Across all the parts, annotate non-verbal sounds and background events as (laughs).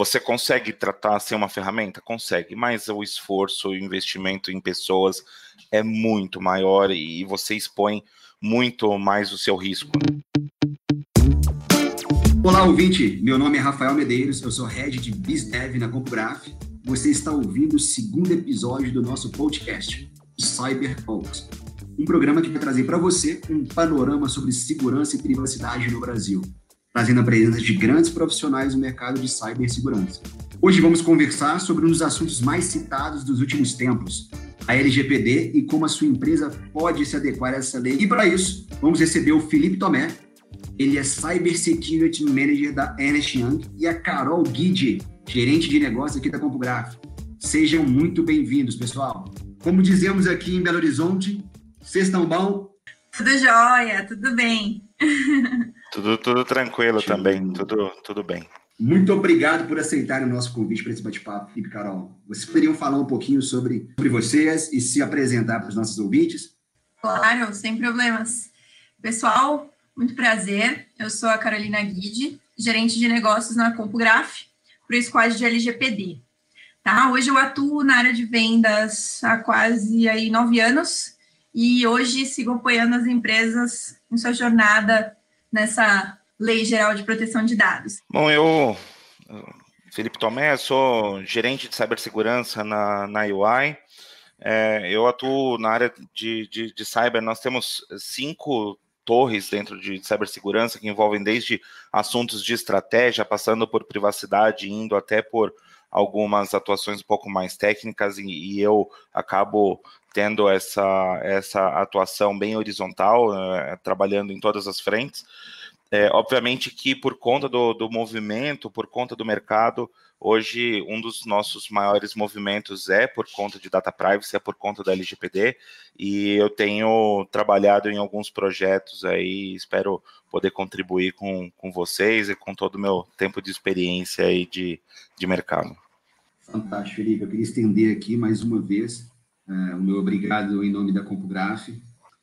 Você consegue tratar sem uma ferramenta? Consegue, mas o esforço, o investimento em pessoas é muito maior e você expõe muito mais o seu risco. Olá, ouvinte. Meu nome é Rafael Medeiros, eu sou head de BizDev na CompuGraph. Você está ouvindo o segundo episódio do nosso podcast, Cyber um programa que vai trazer para você um panorama sobre segurança e privacidade no Brasil, trazendo a presença de grandes profissionais no mercado de cibersegurança. Hoje vamos conversar sobre um dos assuntos mais citados dos últimos tempos, a LGPD e como a sua empresa pode se adequar a essa lei. E para isso, vamos receber o Felipe Tomé, ele é Cyber Security Manager da Ernst Young, e a Carol Guide, gerente de negócio aqui da CompuGraph. Sejam muito bem-vindos, pessoal. Como dizemos aqui em Belo Horizonte, vocês estão bom? Tudo jóia, tudo bem. (laughs) Tudo, tudo tranquilo também, tudo, tudo bem. Muito obrigado por aceitarem o nosso convite para esse bate-papo, Felipe Carol. Vocês poderiam falar um pouquinho sobre, sobre vocês e se apresentar para os nossos ouvintes? Claro, sem problemas. Pessoal, muito prazer. Eu sou a Carolina Guide, gerente de negócios na CompuGraph, para o squad de LGPD. Tá? Hoje eu atuo na área de vendas há quase aí nove anos e hoje sigo apoiando as empresas em sua jornada nessa Lei Geral de Proteção de Dados. Bom, eu, Felipe Tomé, sou gerente de cibersegurança na, na UI. É, eu atuo na área de, de, de cyber, nós temos cinco torres dentro de cibersegurança que envolvem desde assuntos de estratégia, passando por privacidade, indo até por algumas atuações um pouco mais técnicas e, e eu acabo tendo essa, essa atuação bem horizontal, uh, trabalhando em todas as frentes. É, obviamente que por conta do, do movimento, por conta do mercado, hoje um dos nossos maiores movimentos é por conta de data privacy, é por conta da LGPD, e eu tenho trabalhado em alguns projetos aí, espero poder contribuir com, com vocês e com todo o meu tempo de experiência aí de, de mercado. Fantástico, Felipe. Eu queria estender aqui mais uma vez é, o meu obrigado em nome da CompuGraph.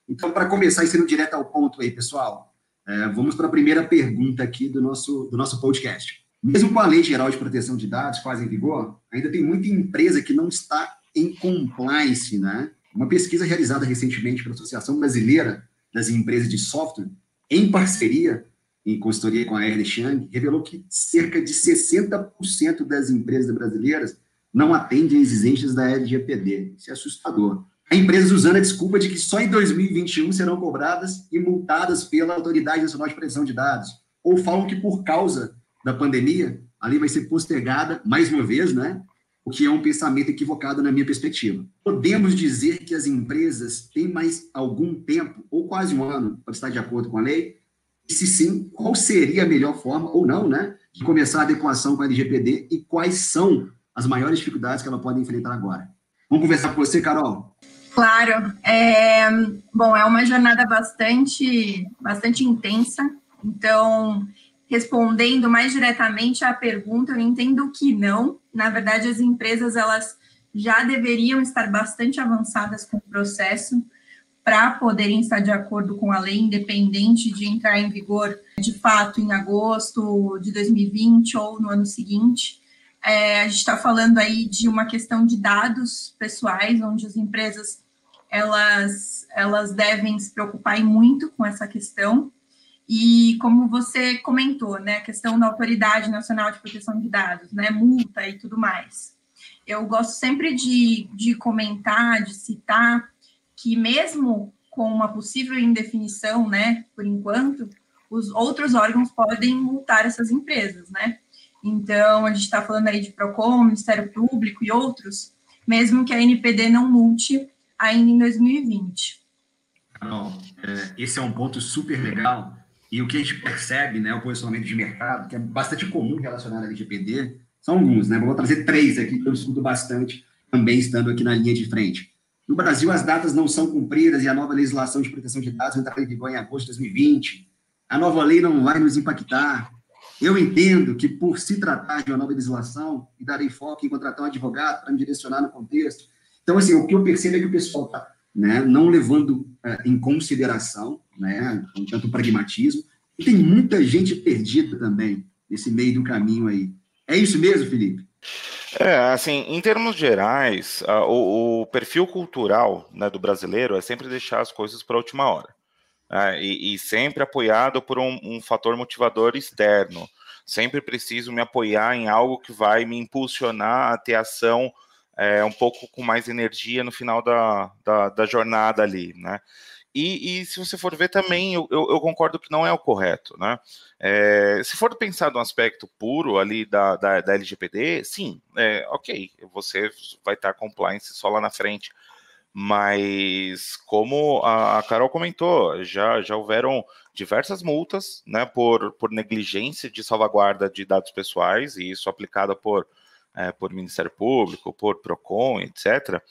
Então, para começar e sendo direto ao ponto aí, pessoal, é, vamos para a primeira pergunta aqui do nosso, do nosso podcast. Mesmo com a Lei Geral de Proteção de Dados quase em vigor, ainda tem muita empresa que não está em compliance, né? Uma pesquisa realizada recentemente pela Associação Brasileira das Empresas de Software, em parceria em consultoria com a Ernest Young, revelou que cerca de 60% das empresas brasileiras não atendem exigências da LGPD. Isso é assustador. A empresa usando a desculpa de que só em 2021 serão cobradas e multadas pela Autoridade Nacional de Proteção de Dados. Ou falam que por causa da pandemia, a lei vai ser postergada mais uma vez, né? O que é um pensamento equivocado na minha perspectiva. Podemos dizer que as empresas têm mais algum tempo, ou quase um ano, para estar de acordo com a lei, e se sim, qual seria a melhor forma, ou não, né, de começar a adequação com a LGPD e quais são as maiores dificuldades que ela pode enfrentar agora. Vamos conversar com você, Carol? Claro. É, bom, é uma jornada bastante, bastante intensa. Então, respondendo mais diretamente à pergunta, eu entendo que não. Na verdade, as empresas elas já deveriam estar bastante avançadas com o processo para poderem estar de acordo com a lei, independente de entrar em vigor de fato em agosto de 2020 ou no ano seguinte. É, a gente está falando aí de uma questão de dados pessoais, onde as empresas elas, elas devem se preocupar muito com essa questão. E como você comentou, né, a questão da Autoridade Nacional de Proteção de Dados, né, multa e tudo mais. Eu gosto sempre de, de comentar, de citar que mesmo com uma possível indefinição, né, por enquanto, os outros órgãos podem multar essas empresas, né? Então, a gente está falando aí de PROCON, Ministério Público e outros, mesmo que a NPD não multe ainda em 2020. Carol, é, esse é um ponto super legal, e o que a gente percebe, né, o posicionamento de mercado, que é bastante comum relacionado à LGPD, são alguns, né? Vou trazer três aqui que eu escuto bastante, também estando aqui na linha de frente. No Brasil, as datas não são cumpridas e a nova legislação de proteção de dados entrará em vigor em agosto de 2020. A nova lei não vai nos impactar. Eu entendo que, por se tratar de uma nova legislação, e darei foco em contratar um advogado para me direcionar no contexto. Então, assim, o que eu percebo é que o pessoal está né, não levando uh, em consideração, né, um tanto pragmatismo, e tem muita gente perdida também nesse meio do caminho aí. É isso mesmo, Felipe? É, assim, em termos gerais, a, o, o, perfil cultural né, do brasileiro é sempre deixar as coisas para a última hora. Né, e, e, sempre apoiado por um, um, fator motivador externo. Sempre preciso me apoiar em algo que vai me impulsionar a ter ação é, um pouco com mais energia no final da, da, da jornada ali, né? E, e, se você for ver também, eu, eu, concordo que não é o correto, né? É, se for pensar no aspecto puro ali da, da, da LGPD, sim, é, ok, você vai estar compliance só lá na frente. Mas, como a, a Carol comentou, já, já houveram diversas multas né, por, por negligência de salvaguarda de dados pessoais, e isso aplicado por, é, por Ministério Público, por PROCON, etc.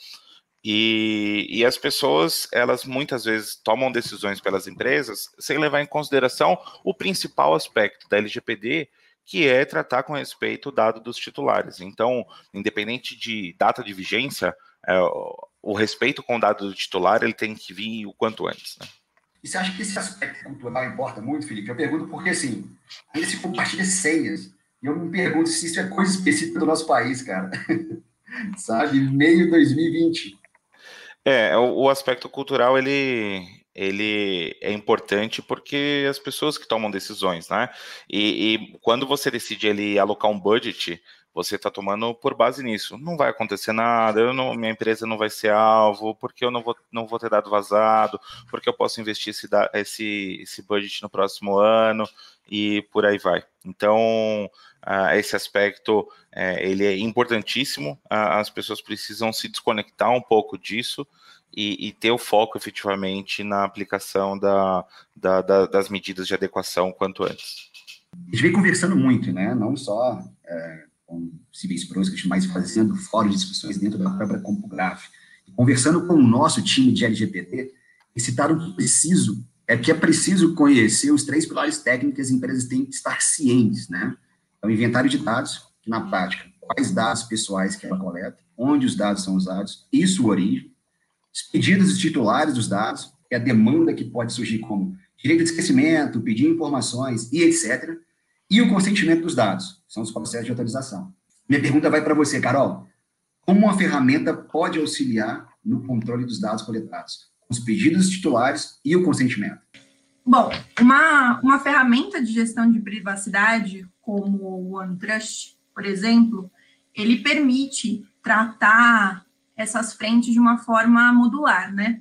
E, e, as pessoas, elas muitas vezes tomam decisões pelas empresas sem levar em consideração o principal aspecto da LGPD, que é tratar com respeito o dado dos titulares. Então, independente de data de vigência, é, o respeito com o dado do titular ele tem que vir o quanto antes. Né? E você acha que esse aspecto cultural importa muito, Felipe? Eu pergunto porque, assim, ainda se compartilha senhas. E eu me pergunto se isso é coisa específica do nosso país, cara. (laughs) Sabe? Meio 2020. É, o, o, aspecto cultural ele, ele é importante porque as pessoas que tomam decisões, né? E, e quando você decide ele alocar um budget, você está tomando por base nisso. Não vai acontecer nada, não, minha empresa não vai ser alvo, porque eu não vou, não vou ter dado vazado, porque eu posso investir esse, esse, esse budget no próximo ano e por aí vai. Então, uh, esse aspecto uh, ele é importantíssimo. Uh, as pessoas precisam se desconectar um pouco disso e, e ter o foco efetivamente na aplicação da, da, da, das medidas de adequação quanto antes. A gente vem conversando muito, né? Não só é, com civis que mais fazendo fóruns de discussões dentro da própria CompuGraph, conversando com o nosso time de LGPD, e citaram que preciso é que é preciso conhecer os três pilares técnicos que as empresas têm que estar cientes, né? É o inventário de dados, que na prática, quais dados pessoais que ela coleta, onde os dados são usados e sua origem, os pedidos dos titulares dos dados, que é a demanda que pode surgir como direito de esquecimento, pedir informações e etc., e o consentimento dos dados, são os processos de autorização. Minha pergunta vai para você, Carol. Como uma ferramenta pode auxiliar no controle dos dados coletados? Os pedidos titulares e o consentimento? Bom, uma, uma ferramenta de gestão de privacidade, como o OneTrust, por exemplo, ele permite tratar essas frentes de uma forma modular, né?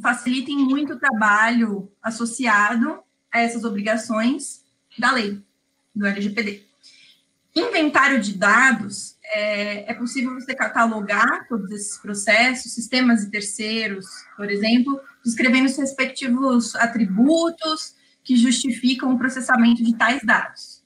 Facilitem muito o trabalho associado a essas obrigações da lei, do LGPD. Inventário de dados é, é, possível você catalogar todos esses processos, sistemas e terceiros, por exemplo, descrevendo os respectivos atributos que justificam o processamento de tais dados.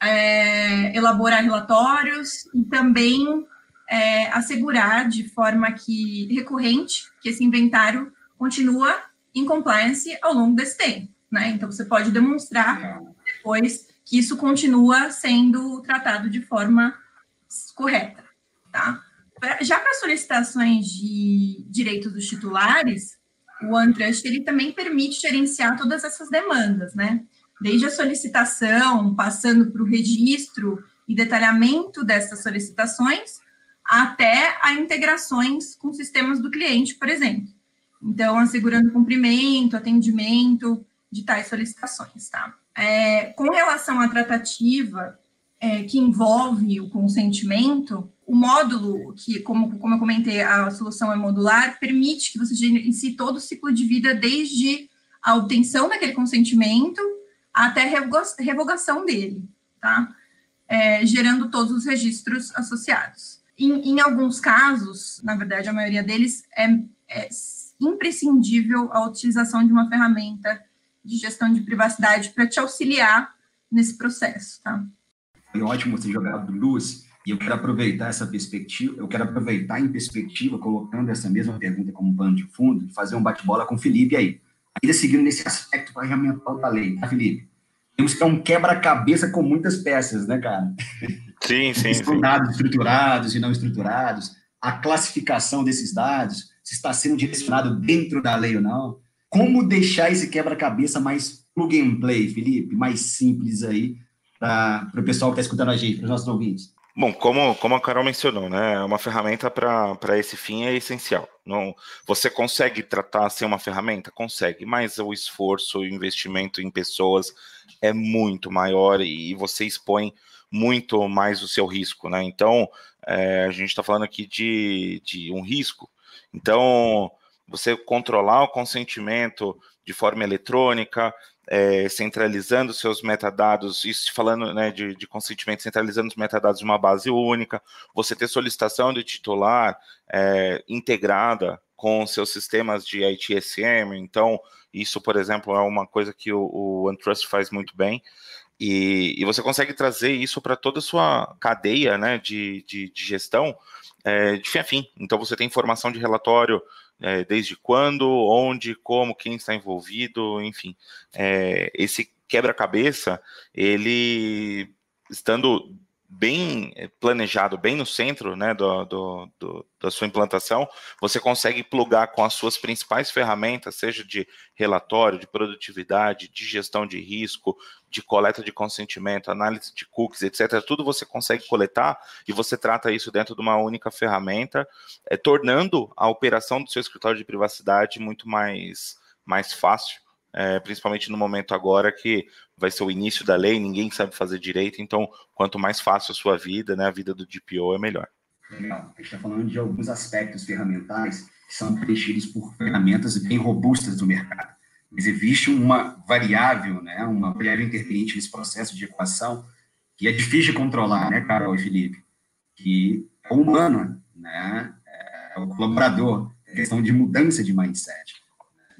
É, elaborar relatórios e também é, assegurar de forma que recorrente que esse inventário continua em compliance ao longo desse tempo. Né? Então, você pode demonstrar depois que isso continua sendo tratado de forma correta, tá? Já para solicitações de direitos dos titulares, o OneTrust ele também permite gerenciar todas essas demandas, né? Desde a solicitação, passando para o registro e detalhamento dessas solicitações, até a integrações com sistemas do cliente, por exemplo. Então, assegurando cumprimento, atendimento de tais solicitações, tá? É, com relação à tratativa é, que envolve o consentimento, o módulo, que, como, como eu comentei, a solução é modular, permite que você gerencie todo o ciclo de vida, desde a obtenção daquele consentimento até a revogação dele, tá? É, gerando todos os registros associados. Em, em, alguns casos, na verdade, a maioria deles, é, é imprescindível a utilização de uma ferramenta de gestão de privacidade para te auxiliar nesse processo, tá? Foi ótimo você jogar luz e eu quero aproveitar essa perspectiva, eu quero aproveitar em perspectiva, colocando essa mesma pergunta como pano de fundo, fazer um bate-bola com o Felipe aí. Ainda seguindo nesse aspecto parlamentar da lei, tá, Felipe? Temos que ter um quebra-cabeça com muitas peças, né, cara? Sim, sim. São dados estruturados e não estruturados, a classificação desses dados, se está sendo direcionado dentro da lei ou não. Como deixar esse quebra-cabeça mais plug and play, Felipe, mais simples aí, para o pessoal que está escutando a gente, para os nossos ouvintes? Bom, como, como a Carol mencionou, né, uma ferramenta para esse fim é essencial. Não, você consegue tratar sem uma ferramenta? Consegue, mas o esforço, o investimento em pessoas é muito maior e você expõe muito mais o seu risco, né? Então, é, a gente está falando aqui de, de um risco. Então, você controlar o consentimento de forma eletrônica, é, centralizando seus metadados, isso falando né, de, de, consentimento, centralizando os metadados de uma base única, você ter solicitação de titular é, integrada com seus sistemas de ITSM, então isso, por exemplo, é uma coisa que o, o faz muito bem, e, e, você consegue trazer isso para toda a sua cadeia né, de, de, de gestão é, de fim a fim. Então você tem informação de relatório é, desde quando, onde, como, quem está envolvido, enfim. É, esse quebra-cabeça, ele estando bem planejado, bem no centro né, do, do, do, da sua implantação, você consegue plugar com as suas principais ferramentas, seja de relatório, de produtividade, de gestão de risco, de coleta de consentimento, análise de cookies, etc. Tudo você consegue coletar e você trata isso dentro de uma única ferramenta, é, tornando a operação do seu escritório de privacidade muito mais, mais fácil é, principalmente no momento agora que vai ser o início da lei, ninguém sabe fazer direito, então quanto mais fácil a sua vida, né, a vida do DPO é melhor. Legal. A gente está falando de alguns aspectos ferramentais que são preenchidos por ferramentas bem robustas do mercado. Mas existe uma variável, né, uma variável interferente nesse processo de equação que é difícil de controlar, né, Carol e Felipe? Que é o humano, né, é o colaborador, é questão de mudança de mindset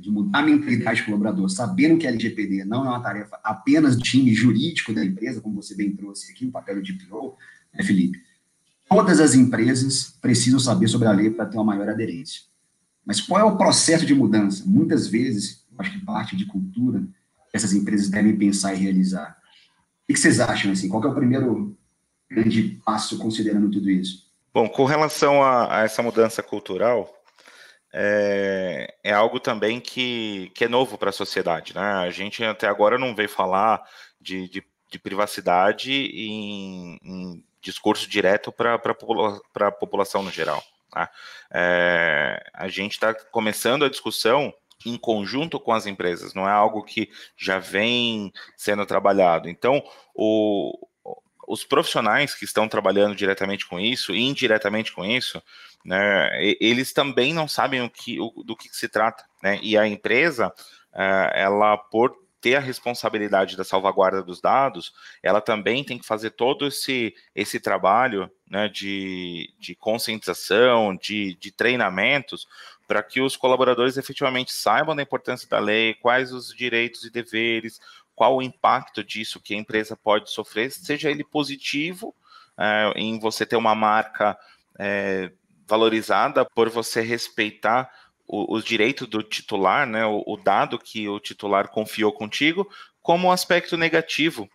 de mudar a mentalidade do colaborador, sabendo que a LGPD não é uma tarefa apenas do time jurídico da empresa, como você bem trouxe aqui, o papel de DPO, né, Felipe? Todas as empresas precisam saber sobre a lei para ter uma maior aderência. Mas qual é o processo de mudança? Muitas vezes, acho que parte de cultura que essas empresas devem pensar e realizar. O que vocês acham? Assim? Qual é o primeiro grande passo considerando tudo isso? Bom, com relação a, a essa mudança cultural, é, é algo também que, que é novo para a sociedade. Né? A gente até agora não veio falar de, de, de privacidade em, em, discurso direto para a população no geral. Tá? É, a gente está começando a discussão em conjunto com as empresas, não é algo que já vem sendo trabalhado. Então, o, os profissionais que estão trabalhando diretamente com isso indiretamente com isso, né, eles também não sabem o que, o, do que se trata, né? E a empresa, eh, ela por ter a responsabilidade da salvaguarda dos dados, ela também tem que fazer todo esse, esse trabalho né, de, de conscientização, de, de treinamentos, para que os colaboradores efetivamente saibam da importância da lei, quais os direitos e deveres, qual o impacto disso que a empresa pode sofrer, seja ele positivo, é, em você ter uma marca é, valorizada por você respeitar os direitos do titular, né, o, o, dado que o titular confiou contigo, como um aspecto negativo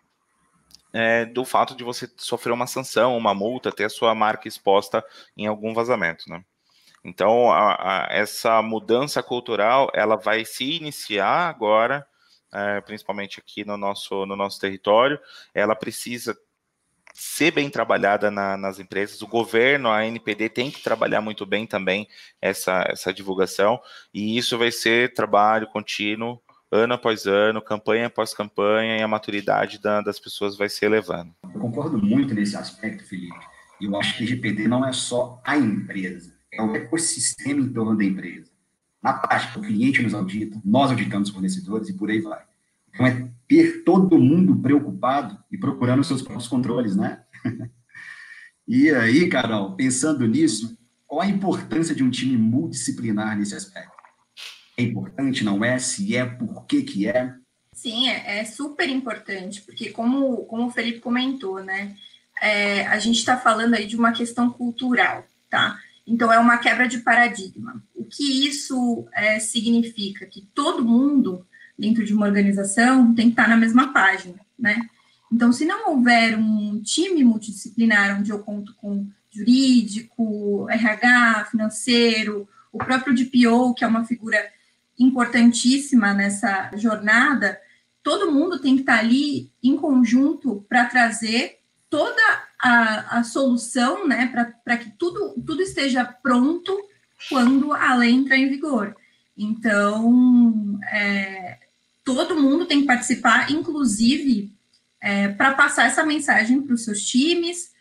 é, do fato de você sofrer uma sanção, uma multa, ter a sua marca exposta em algum vazamento, né? Então, a, a, essa mudança cultural, ela vai se iniciar agora é, principalmente aqui no nosso, no nosso território, ela precisa ser bem trabalhada na, nas empresas. O governo, a NPD, tem que trabalhar muito bem também essa, essa divulgação, e isso vai ser trabalho contínuo, ano após ano, campanha após campanha, e a maturidade da, das pessoas vai se elevando. Eu concordo muito nesse aspecto, Felipe. Eu acho que a LGPD não é só a empresa, é o ecossistema em torno da empresa. Na prática, o cliente nos audita, nós auditamos fornecedores e por aí vai. Então, é ter todo mundo preocupado e procurando seus próprios controles, né? (laughs) e aí, Carol, pensando nisso, qual a importância de um time multidisciplinar nesse aspecto? É importante, não é? Se é, por que que é? Sim, é, é super importante, porque como, como o Felipe comentou, né? É, a gente está falando aí de uma questão cultural, tá? Então, é uma quebra de paradigma. O que isso é, significa? Que todo mundo, dentro de uma organização, tem que estar na mesma página, né? Então, se não houver um time multidisciplinar, onde eu conto com jurídico, RH, financeiro, o próprio DPO, que é uma figura importantíssima nessa jornada, todo mundo tem que estar ali em conjunto para trazer toda a, a solução, né, para que tudo, tudo esteja pronto quando a lei entrar em vigor. Então, é, todo mundo tem que participar, inclusive é, para passar essa mensagem para os seus times,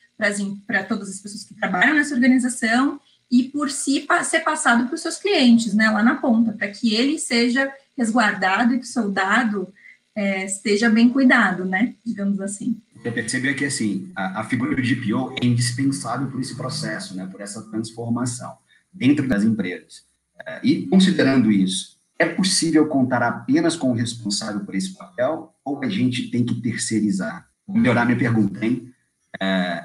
para todas as pessoas que trabalham nessa organização e por si ser passado para os seus clientes, né, lá na ponta, para que ele seja resguardado e que o soldado é, esteja bem cuidado, né, digamos assim. Eu percebi que assim a, a figura do GPO é indispensável por esse processo, né, por essa transformação dentro das empresas. É, e considerando isso, é possível contar apenas com o responsável por esse papel ou a gente tem que terceirizar? Vou melhorar minha pergunta, hein? É,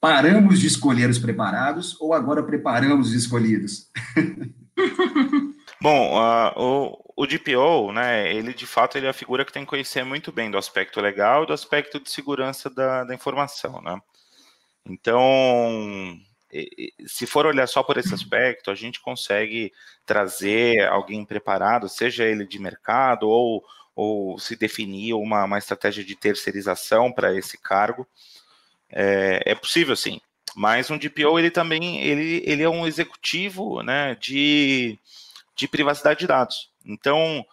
paramos de escolher os preparados ou agora preparamos os escolhidos? (laughs) Bom, uh, o, o DPO, né, ele de fato ele é a figura que tem que conhecer muito bem do aspecto legal e do aspecto de segurança da, da informação, né? Então, se for olhar só por esse aspecto, a gente consegue trazer alguém preparado, seja ele de mercado ou, ou se definir uma, uma estratégia de terceirização para esse cargo. É, é, possível, sim. Mas um DPO, ele também ele, ele é um executivo né, de, de privacidade de dados. Então,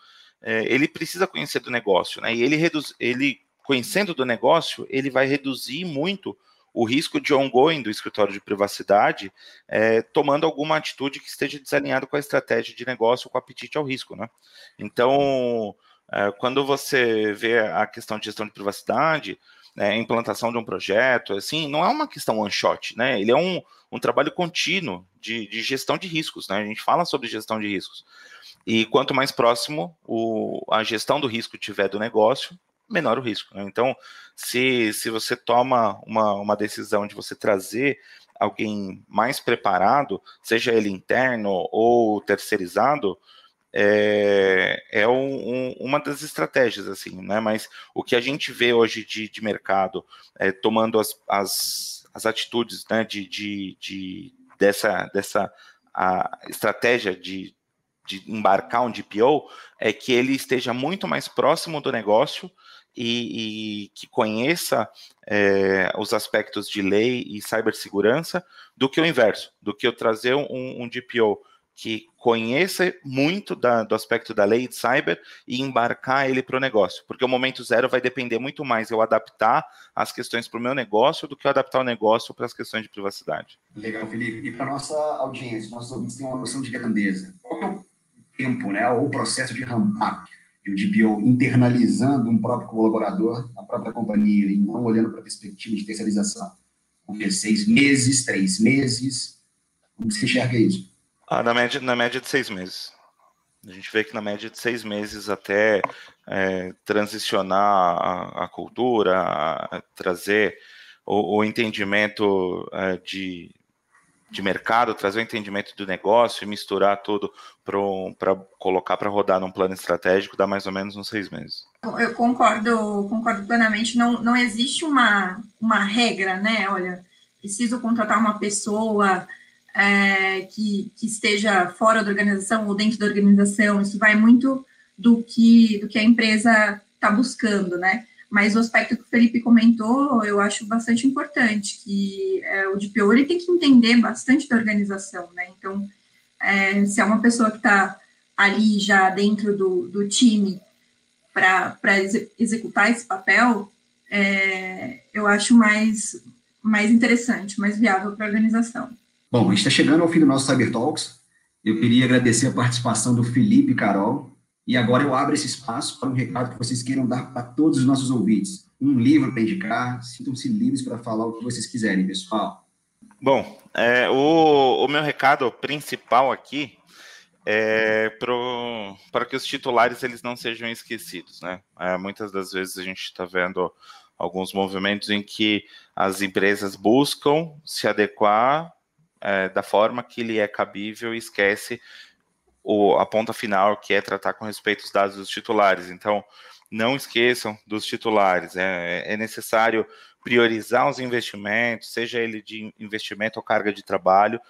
é, ele precisa conhecer do negócio, né? E ele, reduz, ele, conhecendo do negócio, ele vai reduzir muito o risco de ongoing do escritório de privacidade, é, tomando alguma atitude que esteja desalinhada com a estratégia de negócio, com o apetite ao risco, né? Então, é, quando você vê a questão de gestão de privacidade, né, implantação de um projeto, assim, não é uma questão one shot, né? Ele é um, um trabalho contínuo de, de gestão de riscos, né? A gente fala sobre gestão de riscos. E quanto mais próximo o, a gestão do risco tiver do negócio, menor o risco. Né? Então, se, se você toma uma, uma decisão de você trazer alguém mais preparado, seja ele interno ou terceirizado, é, é um, um, uma das estratégias, assim, né? Mas o que a gente vê hoje de, de mercado, é, tomando as, as, as atitudes né, de, de, de, dessa, dessa a estratégia de, de embarcar um DPO, é que ele esteja muito mais próximo do negócio e, e que conheça é, os aspectos de lei e cibersegurança do que o inverso, do que eu trazer um, um DPO que conheça muito da, do aspecto da lei de cyber e embarcar ele para o negócio, porque o momento zero vai depender muito mais eu adaptar as questões para o meu negócio do que eu adaptar o negócio para as questões de privacidade. Legal, Felipe. E para nossa audiência, nossos ouvintes têm uma noção de grandeza. Qual é o tempo, né, ou o processo de ramp-up e o DPO internalizando um próprio colaborador na própria companhia e não olhando para a perspectiva de terceirização. Porque seis meses, três meses, como você enxerga isso? Ah, na, média, na média de seis meses. A gente vê que na média de seis meses até é, transicionar a, a cultura, a, a trazer o, o entendimento é, de de mercado, trazer o entendimento do negócio e misturar tudo para colocar para rodar num plano estratégico, dá mais ou menos uns seis meses. Eu concordo, concordo plenamente. Não, não existe uma, uma regra, né? Olha, preciso contratar uma pessoa é, que, que esteja fora da organização ou dentro da organização. Isso vai muito do que, do que a empresa está buscando, né? Mas o aspecto que o Felipe comentou, eu acho bastante importante, que é, o DPO ele tem que entender bastante da organização, né? Então, é, se é uma pessoa que está ali já dentro do, do time para executar esse papel, é, eu acho mais, mais interessante, mais viável para a organização. Bom, a gente está chegando ao fim do nosso Cyber Talks. Eu queria agradecer a participação do Felipe e Carol, e agora eu abro esse espaço para um recado que vocês queiram dar para todos os nossos ouvintes. Um livro para indicar, sintam-se livres para falar o que vocês quiserem, pessoal. Bom, é, o, o meu recado principal aqui é para que os titulares eles não sejam esquecidos, né? É, muitas das vezes a gente está vendo alguns movimentos em que as empresas buscam se adequar é, da forma que lhe é cabível e esquece o, a ponta final, que é tratar com respeito aos dados dos titulares. Então, não esqueçam dos titulares. É, é necessário priorizar os investimentos, seja ele de investimento ou carga de trabalho,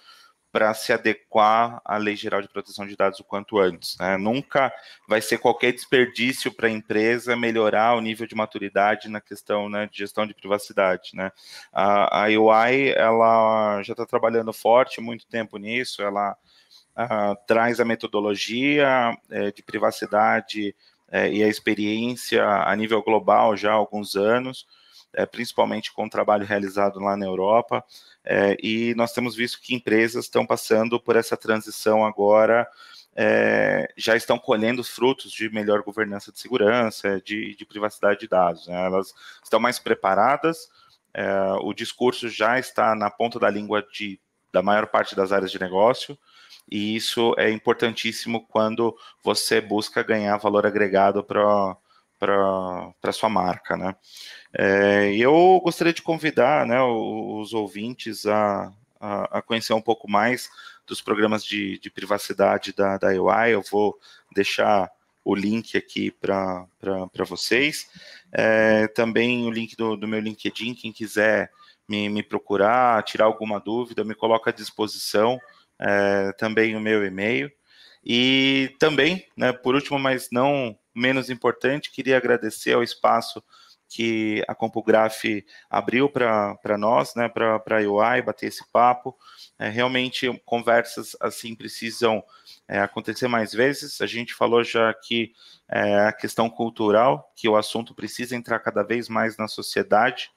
para se adequar à Lei Geral de Proteção de Dados o quanto antes. Né? Nunca vai ser qualquer desperdício para a empresa melhorar o nível de maturidade na questão né, de gestão de privacidade. Né? A, a UI ela já está trabalhando forte muito tempo nisso, ela uh, traz a metodologia é, de privacidade é, e a experiência a nível global já há alguns anos, é, principalmente com o trabalho realizado lá na Europa. É, e nós temos visto que empresas estão passando por essa transição agora, é, já estão colhendo os frutos de melhor governança de segurança, de, de privacidade de dados. Né? Elas estão mais preparadas, é, o discurso já está na ponta da língua de, da maior parte das áreas de negócio, e isso é importantíssimo quando você busca ganhar valor agregado para para sua marca, né? É, eu gostaria de convidar né, os ouvintes a, a, a, conhecer um pouco mais dos programas de, de privacidade da, da UI. Eu vou deixar o link aqui para vocês. É, também o link do, do, meu LinkedIn, quem quiser me, me, procurar, tirar alguma dúvida, me coloca à disposição. É, também o meu e-mail. E também, né, por último, mas não menos importante, queria agradecer ao espaço que a CompuGraph abriu para nós, né, para a UI, bater esse papo. É, realmente, conversas assim precisam é, acontecer mais vezes. A gente falou já que é, a questão cultural, que o assunto precisa entrar cada vez mais na sociedade.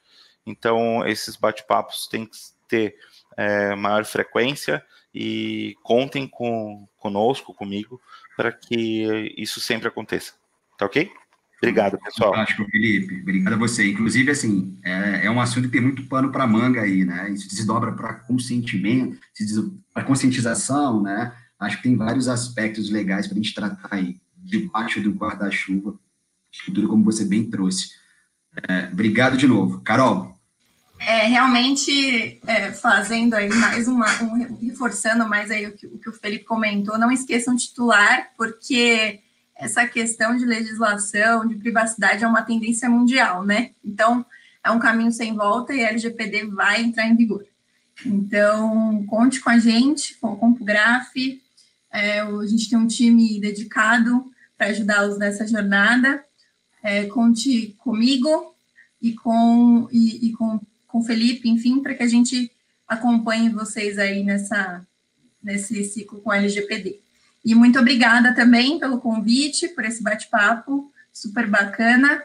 Então, esses bate-papos têm que ter é, maior frequência e contem com, conosco, comigo, para que isso sempre aconteça. Tá ok? Obrigado, pessoal. Fantástico, Felipe. Obrigado a você. Inclusive, assim, é, é um assunto que tem muito pano para manga aí, né? Isso desdobra para consentimento, para conscientização, né? Acho que tem vários aspectos legais para a gente tratar aí, debaixo do guarda-chuva, tudo como você bem trouxe. É, obrigado de novo. Carol. É, realmente, é, fazendo aí mais uma, um, reforçando mais aí o que, o que o Felipe comentou, não esqueçam de titular, porque essa questão de legislação, de privacidade é uma tendência mundial, né? Então, é um caminho sem volta e a LGPD vai entrar em vigor. Então, conte com a gente, com o CompuGraph. É, a gente tem um time dedicado para ajudá-los nessa jornada. É, conte comigo e com e, e com com Felipe, enfim, para que a gente acompanhe vocês aí nessa nesse ciclo com a LGPD. E muito obrigada também pelo convite, por esse bate-papo super bacana.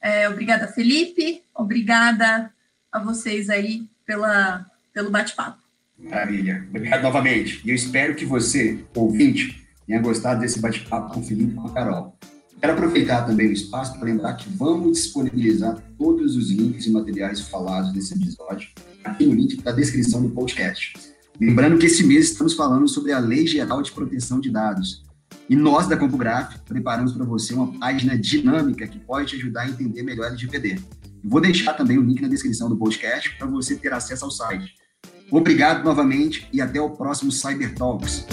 É, obrigada, Felipe. Obrigada a vocês aí pela, pelo bate-papo. Maravilha. Obrigado novamente. E eu espero que você, ouvinte, tenha gostado desse bate-papo com o Felipe e com a Carol. Quero aproveitar também o espaço para lembrar que vamos disponibilizar todos os links e materiais falados nesse episódio aqui no link da descrição do podcast. Lembrando que esse mês estamos falando sobre a Lei Geral de Proteção de Dados. E nós, da CompuGraph, preparamos para você uma página dinâmica que pode te ajudar a entender melhor a LGPD. Vou deixar também o link na descrição do podcast para você ter acesso ao site. Obrigado novamente e até o próximo Cyber Talks.